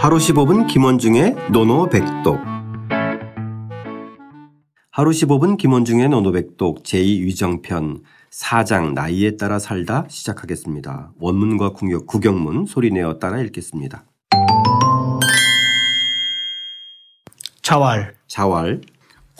하루 15분 김원중의 노노백독. 하루 15분 김원중의 노노백독 제2위정편 4장 나이에 따라 살다 시작하겠습니다. 원문과 구경문 소리내어 따라 읽겠습니다. 자왈 자왈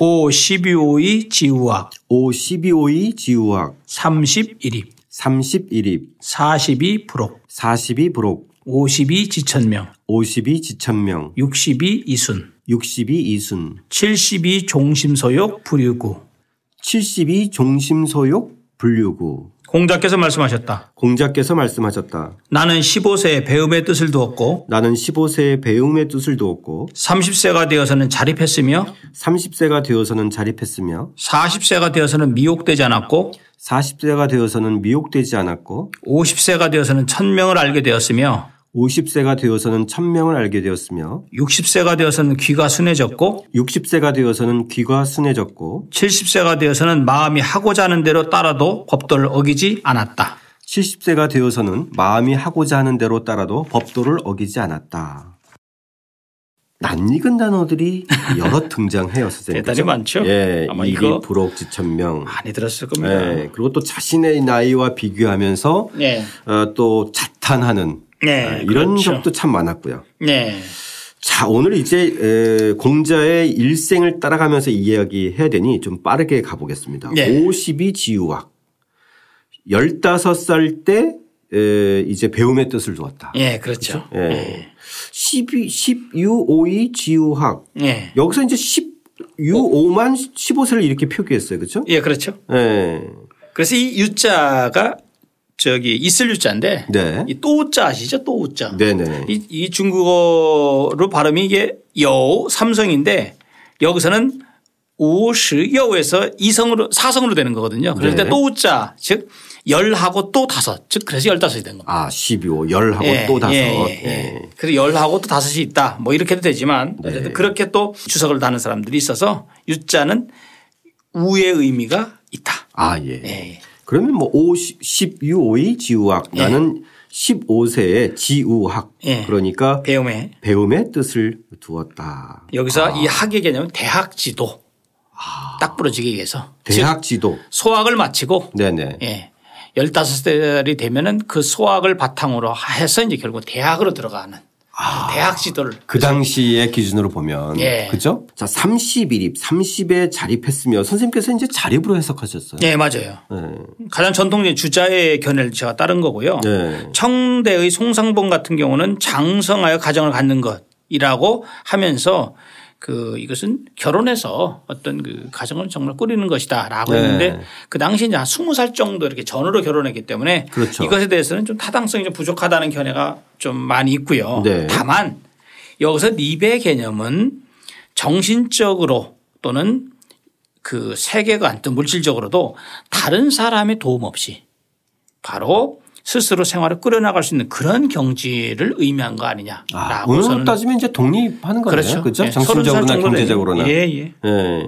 오 12호의 지우학 오 12호의 지우학 31입 31입 42 부록. 42 부록 52 지천명. 52 지천명. 62 이순. 62 이순. 72 종심소욕 불유구. 72 종심소욕 불유구. 공자께서 말씀하셨다. 공자께서 말씀하셨다. 나는 15세에 배움의 뜻을 두었고 나는 15세에 배움의 뜻을 두었고 30세가 되어서는 자립했으며 30세가 되어서는 자립했으며 40세가 되어서는 미혹되지 않았고 40세가 되어서는 미혹되지 않았고 50세가 되어서는 천명을 알게 되었으며 50세가 되어서는 천명을 알게 되었으며 60세가 되어서는 귀가 순해졌고 60세가 되어서는 귀가 순해졌고 70세가 되어서는 마음이 하고자 하는 대로 따라도 법도를 어기지 않았다. 70세가 되어서는 마음이 하고자 하는 대로 따라도 법도를 어기지 않았다. 낯익은 단어들이 여러 등장해요, 선생님. 대단히 많죠. 예, 아마 이거 부록 지천명. 많이 들었을 겁니다. 예, 그리고 또 자신의 나이와 비교하면서 네. 어, 또 자탄하는 네, 아, 이런 그렇죠. 적도 참 많았고요. 네. 자, 오늘 이제 에, 공자의 일생을 따라가면서 이야기해야 되니 좀 빠르게 가보겠습니다. 네. 52 지우학. 15살 때 에, 이제 배움의 뜻을 두었다. 예, 그렇죠. 예. 예. 12, 10유 5이 지우학. 예. 여기서 이제 10유 5만 15세를 이렇게 표기했어요. 그렇죠? 예, 그렇죠. 예. 그래서 이 유자가 저기 있을 유자인데 네. 이 또우자 아시죠? 또우자. 네네. 이, 이 중국어로 발음이 이게 여우 삼성인데 여기서는 오시 여우에서 이성으로 사성으로 되는 거거든요. 그럴 때 네. 또우자 즉 열하고 또 다섯 즉 그래서 열다섯이 된 겁니다. 아, 12호, 열하고 또 다섯. 예, 예, 예. 그래서 열하고 또 다섯이 있다. 뭐 이렇게도 되지만 네. 그렇게 또 주석을 다는 사람들이 있어서 유자는 우의 의미가 있다. 아, 예. 예. 그러면 뭐 5, 10유 5의 지우학. 나는 15세의 지우학. 예. 그러니까 배움에 배움의 뜻을 두었다. 여기서 이 학의 개념은 대학 지도 딱 부러지기 위해서 즉 대학 지도. 소학을 마치고 네네. 예. 15살이 되면은 그 소학을 바탕으로 해서 이제 결국 대학으로 들어가는 대학 지도를 그 당시의 기준으로 보면. 예. 그죠? 자, 31입, 30에 자립했으며 선생님께서 이제 자립으로 해석하셨어요. 네, 맞아요. 네. 가장 전통적인 주자의 견해를 제가 따른 거고요. 네. 청대의 송상봉 같은 경우는 장성하여 가정을 갖는 것이라고 하면서 그 이것은 결혼해서 어떤 그 가정을 정말 꾸리는 것이다 라고 네. 했는데 그 당시 이제 한 20살 정도 이렇게 전으로 결혼했기 때문에 그렇죠. 이것에 대해서는 좀 타당성이 좀 부족하다는 견해가 좀 많이 있고요. 네. 다만 여기서 리베 개념은 정신적으로 또는 그 세계관 또 물질적으로도 다른 사람의 도움 없이 바로 스스로 생활을 꾸려나갈 수 있는 그런 경지를 의미한 거 아, 아니냐라고 오늘 저는 따지면 이제 독립하는 거네요. 그렇죠. 그죠? 예, 정신적으로나 30살 정도 경제적으로나. 예, 예. 예.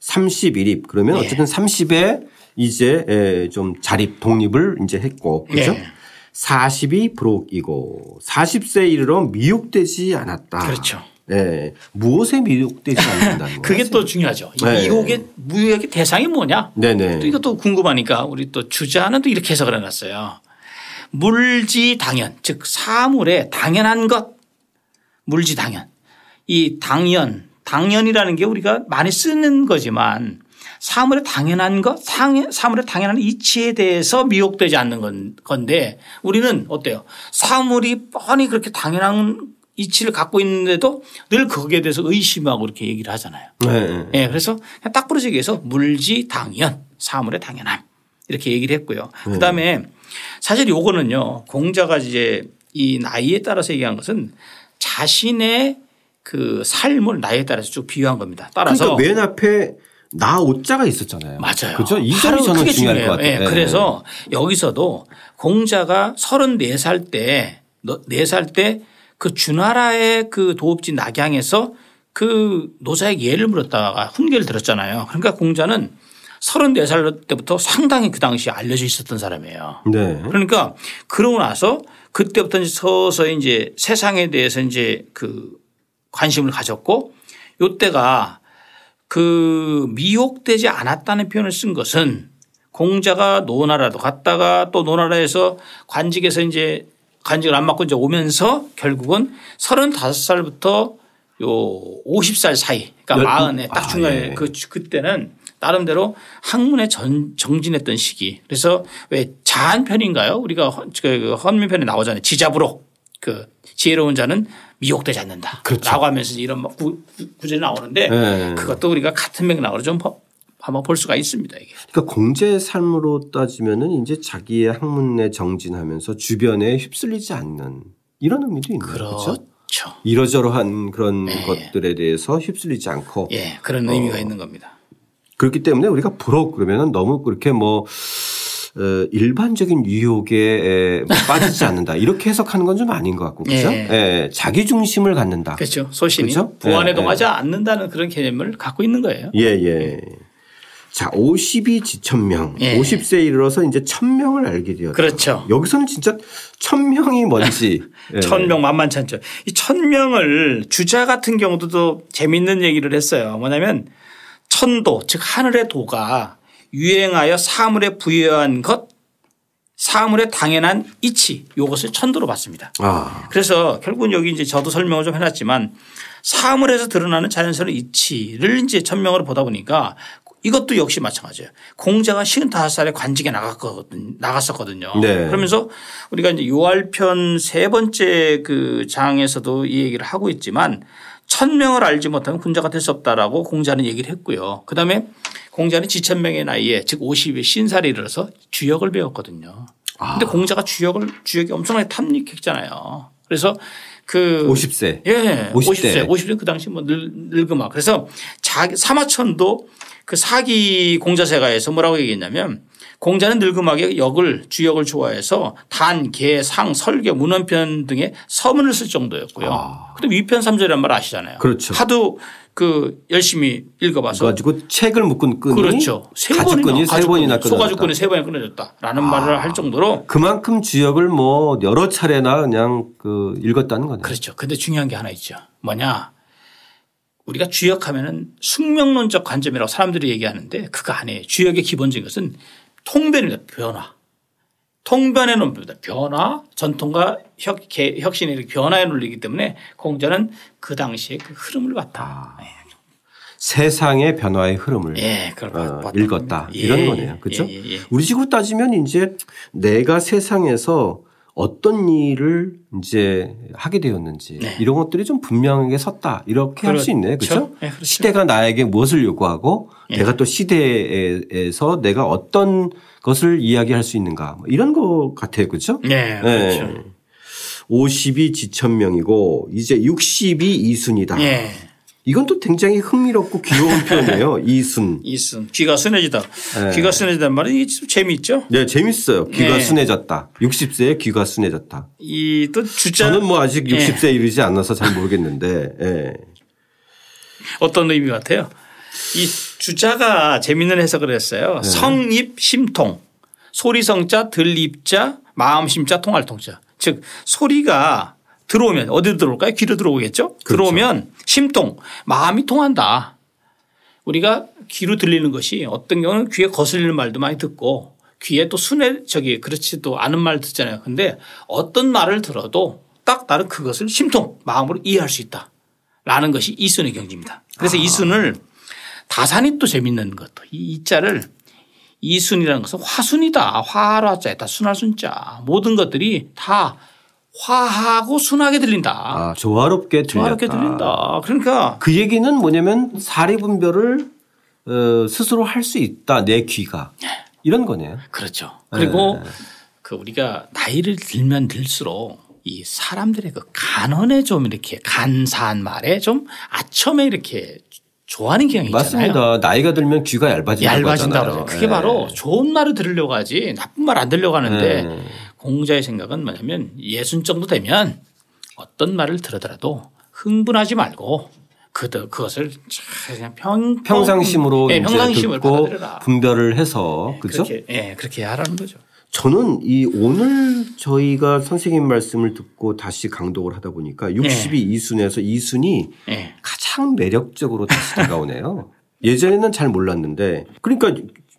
31입 그러면 예. 어쨌든 30에 이제 예, 좀 자립 독립을 이제 했고 그죠? 예. 40이 부록이고 40세 이르러 미혹되지 않았다. 그렇죠. 예. 무엇에 미혹되지 않는다는 거예요? 그게 또 중요하죠. 이 네. 미혹의 무역의 대상이 뭐냐? 네네. 또 이것도 궁금하니까 우리 또 주자는 또 이렇게 해석을 해놨어요. 물지 당연, 즉 사물의 당연한 것, 물지 당연. 이 당연, 당연이라는 게 우리가 많이 쓰는 거지만 사물의 당연한 것, 상- 사물의 당연한 이치에 대해서 미혹되지 않는 건- 건데 우리는 어때요? 사물이 뻔히 그렇게 당연한 이치를 갖고 있는데도 늘 거기에 대해서 의심하고 이렇게 얘기를 하잖아요. 네. 예, 그래서 딱 부러지기 위해서 물지 당연, 사물의 당연함 이렇게 얘기를 했고요. 그 다음에 사실 요거는요 공자가 이제 이 나이에 따라서 얘기한 것은 자신의 그 삶을 나이에 따라서 쭉 비유한 겁니다. 따라서 그러니까 맨 앞에 나 오자가 있었잖아요. 맞아요. 그죠? 이 점이 저는 중요할 중요해요. 것 같아요. 예, 네. 그래서 여기서도 공자가 34살 때, 4살 때 그 주나라의 그 도읍지 낙양에서 그 노사에게 예를 물었다가 훈계를 들었잖아요. 그러니까 공자는 34살 때부터 상당히 그 당시에 알려져 있었던 사람이에요. 네. 그러니까 그러고 나서 그때부터 서서히 이제 세상에 대해서 이제 그 관심을 가졌고 요때가 그 미혹되지 않았다는 표현을 쓴 것은 공자가 노나라도 갔다가 또 노나라에서 관직에서 이제 관직을 안 맡고 이제 오면서 결국은 35살부터 요 50살 사이 그러니까 열- 마흔에 딱 아, 중간에 예. 그 그때는 나름대로 학문에 전, 정진했던 시기. 그래서 왜 자한 편인가요? 우리가 헌- 그 헌민편에 나오잖아요. 지잡으로 그 지혜로운 자는 미혹되지 않는다. 그렇죠. 라고 하면서 이런 막 구, 구절이 나오는데 네. 그것도 우리가 같은 맥락으로 좀 버- 한번 볼 수가 있습니다. 이게. 그러니까 공자의 삶으로 따지면은 이제 자기의 학문에 정진하면서 주변에 휩쓸리지 않는 이런 의미도 있네요. 그렇죠. 그렇죠. 이러저러한 그런 네. 것들에 대해서 휩쓸리지 않고 예, 그런 어. 의미가 있는 겁니다. 그렇기 때문에 우리가 부록 그러면은 너무 그렇게 뭐 어, 일반적인 유혹에 빠지지 않는다 이렇게 해석하는 건 좀 아닌 것 같고 그렇죠? 예. 예, 자기 중심을 갖는다. 그렇죠. 소신이 그렇죠? 부안에 예, 동하지 않는다는 그런 개념을 갖고 있는 거예요. 예, 예. 자, 50이 지천명. 예. 50세에 이르러서 이제 천명을 알게 되었다. 그렇죠. 여기서는 진짜 천명이 뭔지. 예. 천명 만만찮죠. 이 천명을 주자 같은 경우도 또 재밌는 얘기를 했어요. 뭐냐면 천도 즉 하늘의 도가 유행하여 사물에 부여한 것 사물에 당연한 이치 이것을 천도로 봤습니다. 아, 그래서 결국은 여기 이제 저도 설명을 좀 해놨지만 사물에서 드러나는 자연스러운 이치를 이제 천명으로 보다 보니까 이것도 역시 마찬가지예요. 공자가 55살에 관직에 나갔거든, 나갔었거든요. 네. 그러면서 우리가 이제 요할편 세 번째 그 장에서도 이 얘기를 하고 있지만 천명을 알지 못하면 군자가 될 수 없다라고 공자는 얘기를 했고요. 그 다음에 공자는 지천명의 나이에 즉 50의 신살에 이르러서 주역을 배웠거든요. 근데 공자가 주역을 주역이 엄청나게 탐닉했잖아요. 그래서 그 50세. 예, 50대. 50세, 50대 그 당시 뭐 늙, 늙음아. 그래서 자기 사마천도 그 사기 공자세가에서 뭐라고 얘기했냐면 공자는 늙음하게 역을 주역을 좋아해서 단, 개, 상, 설계, 문헌편 등의 서문을 쓸 정도였고요. 근데 위편 삼절이란 말 아시잖아요. 그렇죠. 하도 그 열심히 읽어봐서 가지고 책을 묶은 끈이 그렇죠. 세 가죽끈이 번이나 세 번이나 끊어졌다. 소가죽 끈이 세 번이나 끊어졌다라는 말을 할 정도로 그만큼 주역을 뭐 여러 차례나 그냥 그 읽었다는 거네요. 그렇죠. 근데 중요한 게 하나 있죠. 뭐냐. 우리가 주역하면은 숙명론적 관점이라고 사람들이 얘기하는데 그거 아니에요. 주역의 기본적인 것은 통변입니다. 변화. 통변의 논입니다. 변화, 전통과 혁, 개- 혁신의 이렇게 변화의 논리이기 때문에 공자는 그 당시에 그 흐름을 봤다. 세상의 변화의 흐름을 예, 어, 읽었다 겁니다. 이런 예, 거네요. 그렇죠? 예, 예, 예. 우리 식으로 따지면 이제 내가 세상에서 어떤 일을 이제 하게 되었는지 네. 이런 것들이 좀 분명하게 섰다 이렇게 할수 있네요. 그렇죠. 네, 그렇죠. 시대가 나에게 무엇을 요구하고 예. 내가 또 시대에서 내가 어떤 것을 이야기할 수 있는가 뭐 이런 것 같아요. 그렇죠? 네, 그렇죠. 50이 지천명이고 이제 60이 이순이다. 예. 이건 또 굉장히 흥미롭고 귀여운 표현이에요. 이순. 이순. 귀가 순해지다. 네. 귀가 순해지다는 말은 이게 좀 재미있죠. 네, 재밌어요. 귀가 네. 순해졌다. 60세에 귀가 순해졌다. 이 또 주자 저는 뭐 아직 예. 60세에 이르지 않아서 잘 모르겠는데, 예. 어떤 의미 같아요? 이 주자가 재밌는 해석을 했어요. 네. 성입 심통. 소리성자 들입자 마음심자 통할통자. 즉 소리가 들어오면 어디로 들어올까요? 귀로 들어오겠죠? 그렇죠. 들어오면 심통 마음이 통한다. 우리가 귀로 들리는 것이 어떤 경우는 귀에 거슬리는 말도 많이 듣고 귀에 또 순해 저기 그렇지 또 아는 말 듣잖아요. 근데 어떤 말을 들어도 딱 나는 그것을 심통 마음으로 이해할 수 있다. 라는 것이 이순의 경지입니다. 그래서 이순을 다산이 또 재밌는 것도 이 이자를 이순이라는 것은 화순이다. 화라자에다 순할 순자. 모든 것들이 다 화하고 순하게 들린다. 아, 조화롭게 들렸다. 조화롭게 들린다. 그러니까 그 얘기는 뭐냐면 사리 분별을 어, 스스로 할 수 있다. 내 귀가. 이런 거네요. 그렇죠. 그리고 네. 그 우리가 나이를 들면 들수록 이 사람들의 그 간언에 좀 이렇게 간사한 말에 좀 아첨에 이렇게 좋아하는 경향이 있잖아요. 맞습니다. 나이가 들면 귀가 얇아진다고 얇아진다 하잖아요. 그러죠. 그게 예. 바로 좋은 말을 들으려고 하지 나쁜 말 안 들으려고 하는데 네. 공자의 생각은 뭐냐면 예순 정도 되면 어떤 말을 들으더라도 흥분하지 말고 그 그것을 그냥 평 평 상심으로 예, 이제 평상심을 듣고 받아들여라. 분별을 해서 그죠? 그렇게 예, 그렇게 하라는 거죠. 저는 이 오늘 저희가 선생님 말씀을 듣고 다시 강독을 하다 보니까 62 이순에서 이순이 예. 가장 매력적으로 다시 다가오네요. 예전에는 잘 몰랐는데 그러니까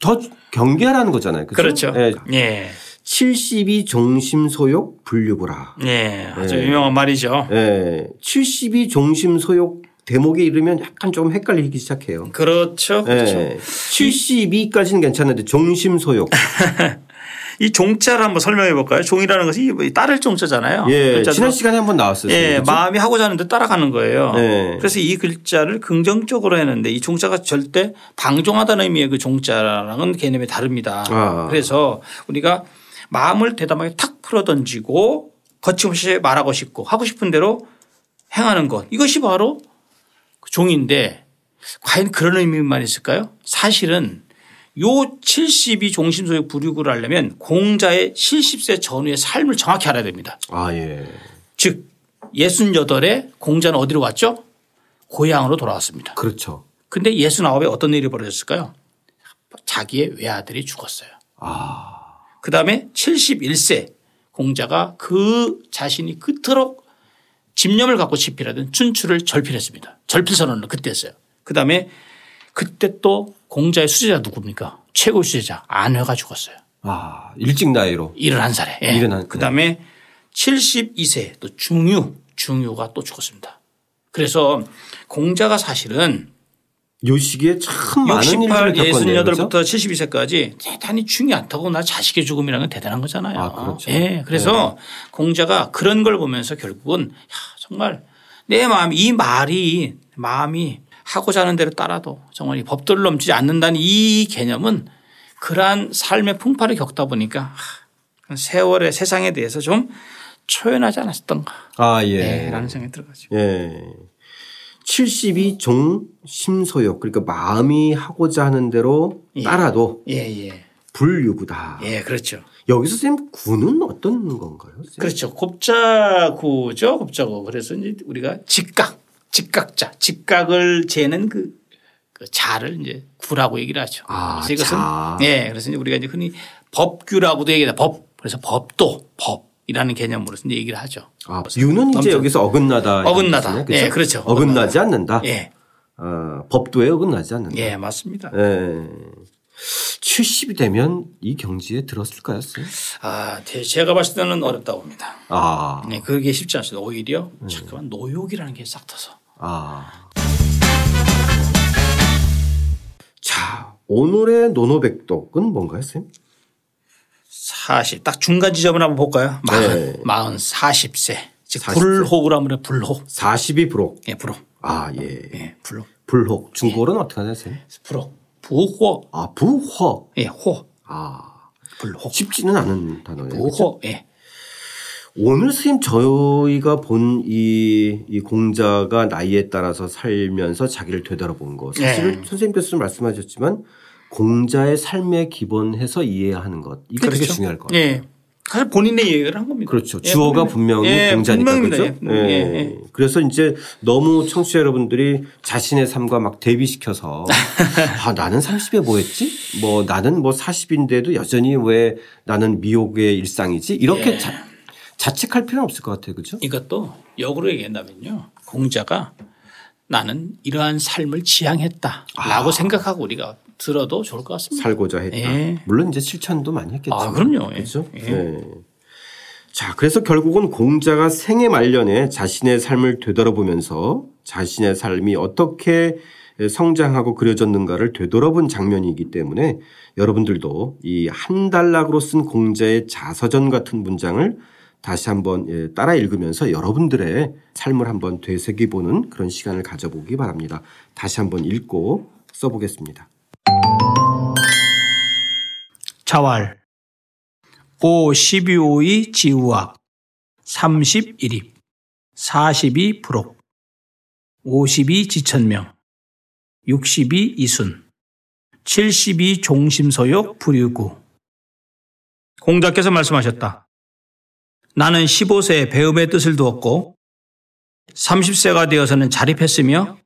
더 경계하라는 거잖아요. 그죠? 그렇죠. 예. 예. 72 종심 소욕 불유구라. 예. 아주 예. 유명한 말이죠. 예. 72 종심 소욕 대목에 이르면 약간 좀 헷갈리기 시작해요. 그렇죠. 그렇죠. 예. 72까지는 괜찮은데 종심 소욕. 이 종자를 한번 설명해 볼까요? 종이라는 것이 이 따를 종자잖아요. 예. 지난 시간에 한번 나왔었어요. 예, 그죠? 마음이 하고자 하는데 따라가는 거예요. 네. 그래서 이 글자를 긍정적으로 했는데 이 종자가 절대 방종하다는 의미의 그 종자랑은 개념이 다릅니다. 아. 그래서 우리가 마음을 대담하게 탁 풀어 던지고 거침없이 말하고 싶고 하고 싶은 대로 행하는 것 이것이 바로 그 종인데 과연 그런 의미만 있을까요? 사실은 요72 종심소의 불유구를 하려면 공자의 70세 전후의 삶을 정확히 알아야 됩니다. 아, 예. 즉 68에 공자는 어디로 왔죠? 고향으로 돌아왔습니다. 그렇죠. 근데 69에 어떤 일이 벌어졌을까요? 자기의 외아들이 죽었어요. 아. 그 다음에 71세 공자가 그 자신이 그토록 집념을 갖고 집필하던 춘추를 절필했습니다. 절필 선언을 그때 했어요. 그 다음에 그때 또 공자의 수제자 누굽니까? 최고 수제자 안회가 죽었어요. 아, 일찍 나이로. 71살에. 예. 그 다음에 72세 또 중유, 중유가 또 죽었습니다. 그래서 공자가 사실은 요 시기에 참 많은 68, 일들을 겪었네요. 그죠? 68부터 72세까지 대단히 타고 나 자식의 죽음이라는 건 대단한 거잖아요. 아, 그렇죠. 예. 그래서 공자가 그런 걸 보면서 결국은 야, 정말 내 마음 이 말이 마음이 하고자 하는 대로 따라도 정말 이 법도를 넘지 않는다는 이 개념은 그러한 삶의 풍파를 겪다 보니까 하, 세월의 세상에 대해서 좀 초연하지 않았던가. 아, 예. 예. 라는 생각이 들어가죠. 예. 72 종심소욕. 그러니까 마음이 하고자 하는 대로 예. 따라도 예, 예. 불유구다. 예, 그렇죠. 여기서 선생님 구는 어떤 건가요? 선생님? 그렇죠. 곱자구죠. 곱자구. 그래서 이제 우리가 직각, 직각자, 직각을 재는 그, 그 자를 이제 구라고 얘기를 하죠. 아, 그래서 이것은 자. 예. 그래서 이제 우리가 이제 흔히 법규라고도 얘기해요. 법. 그래서 법도 법 이라는 개념으로서 이제 얘기를 하죠. 아, 유는 이제 여기서 어긋나다. 어긋나다. 예, 그렇죠. 어긋나지 않는다. 예. 아, 법도에 어긋나지 않는다. 예, 맞습니다. 예. 70이 되면 이 경지에 들었을까요? 아, 대- 제가 봤을 때는 어렵다고 봅니다. 아, 네, 그게 쉽지 않습니다. 오히려 음. 잠깐만 노욕이라는 게 싹 터서. 아. 자, 오늘의 노노백독은 뭔가요, 선생님? 40. 딱 중간 지점을 한번 볼까요? 네. 마흔, 마흔 40세. 즉 40세. 불혹을 하면 불혹. 42 불혹. 예, 불혹. 아, 예. 예, 불혹. 불혹. 중국어로는 어떻게 하나요, 선생님? 불혹. 부호. 아, 부호. 예, 호. 아, 불혹. 쉽지는 않은 단어예요. 부호. 예. 오늘 선생님 저희가 본이 이 공자가 나이에 따라서 살면서 자기를 되돌아본 거 사실 네. 선생님께서 말씀하셨지만 공자의 삶에 기본해서 이해하는 것 이게 되게 중요할 것 같아요. 예. 사실 본인의 얘기를 한 겁니다. 그렇죠. 예, 주어가 분명히. 예, 공자니까 분명입니다. 그렇죠. 예, 예. 예. 그래서 이제 너무 청취자 여러분들이 자신의 삶과 막 대비시켜서 아 나는 30에 뭐 했지? 뭐 나는 뭐 40인데도 여전히 왜 나는 미혹의 일상이지? 이렇게 예. 자, 자책할 필요는 없을 것 같아요. 그렇죠? 이것도 역으로 얘기한다면요. 공자가 나는 이러한 삶을 지향했다. 라고 생각하고 우리가 들어도 좋을 것 같습니다. 살고자 했다. 예. 물론 이제 실천도 많이 했겠죠. 아, 그럼요. 예. 그렇죠. 예. 예. 자, 그래서 결국은 공자가 생애 말년에 자신의 삶을 되돌아보면서 자신의 삶이 어떻게 성장하고 그려졌는가를 되돌아본 장면이기 때문에 여러분들도 이 한 단락으로 쓴 공자의 자서전 같은 문장을 다시 한번 예, 따라 읽으면서 여러분들의 삶을 한번 되새기보는 그런 시간을 가져보기 바랍니다. 다시 한번 읽고 써보겠습니다. 자왈 5 12호의 지우학 31입 42 불옥 52 지천명. 62 이순. 72 종심서욕 불유구. 공자께서 말씀하셨다. 나는 15세에 배움의 뜻을 두었고 30세가 되어서는 자립했으며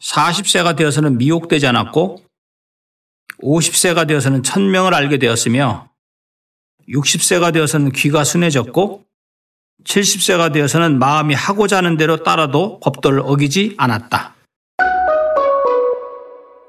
40세가 되어서는 미혹되지 않았고 50세가 되어서는 천명을 알게 되었으며 60세가 되어서는 귀가 순해졌고 70세가 되어서는 마음이 하고자 하는 대로 따라도 법도를 어기지 않았다.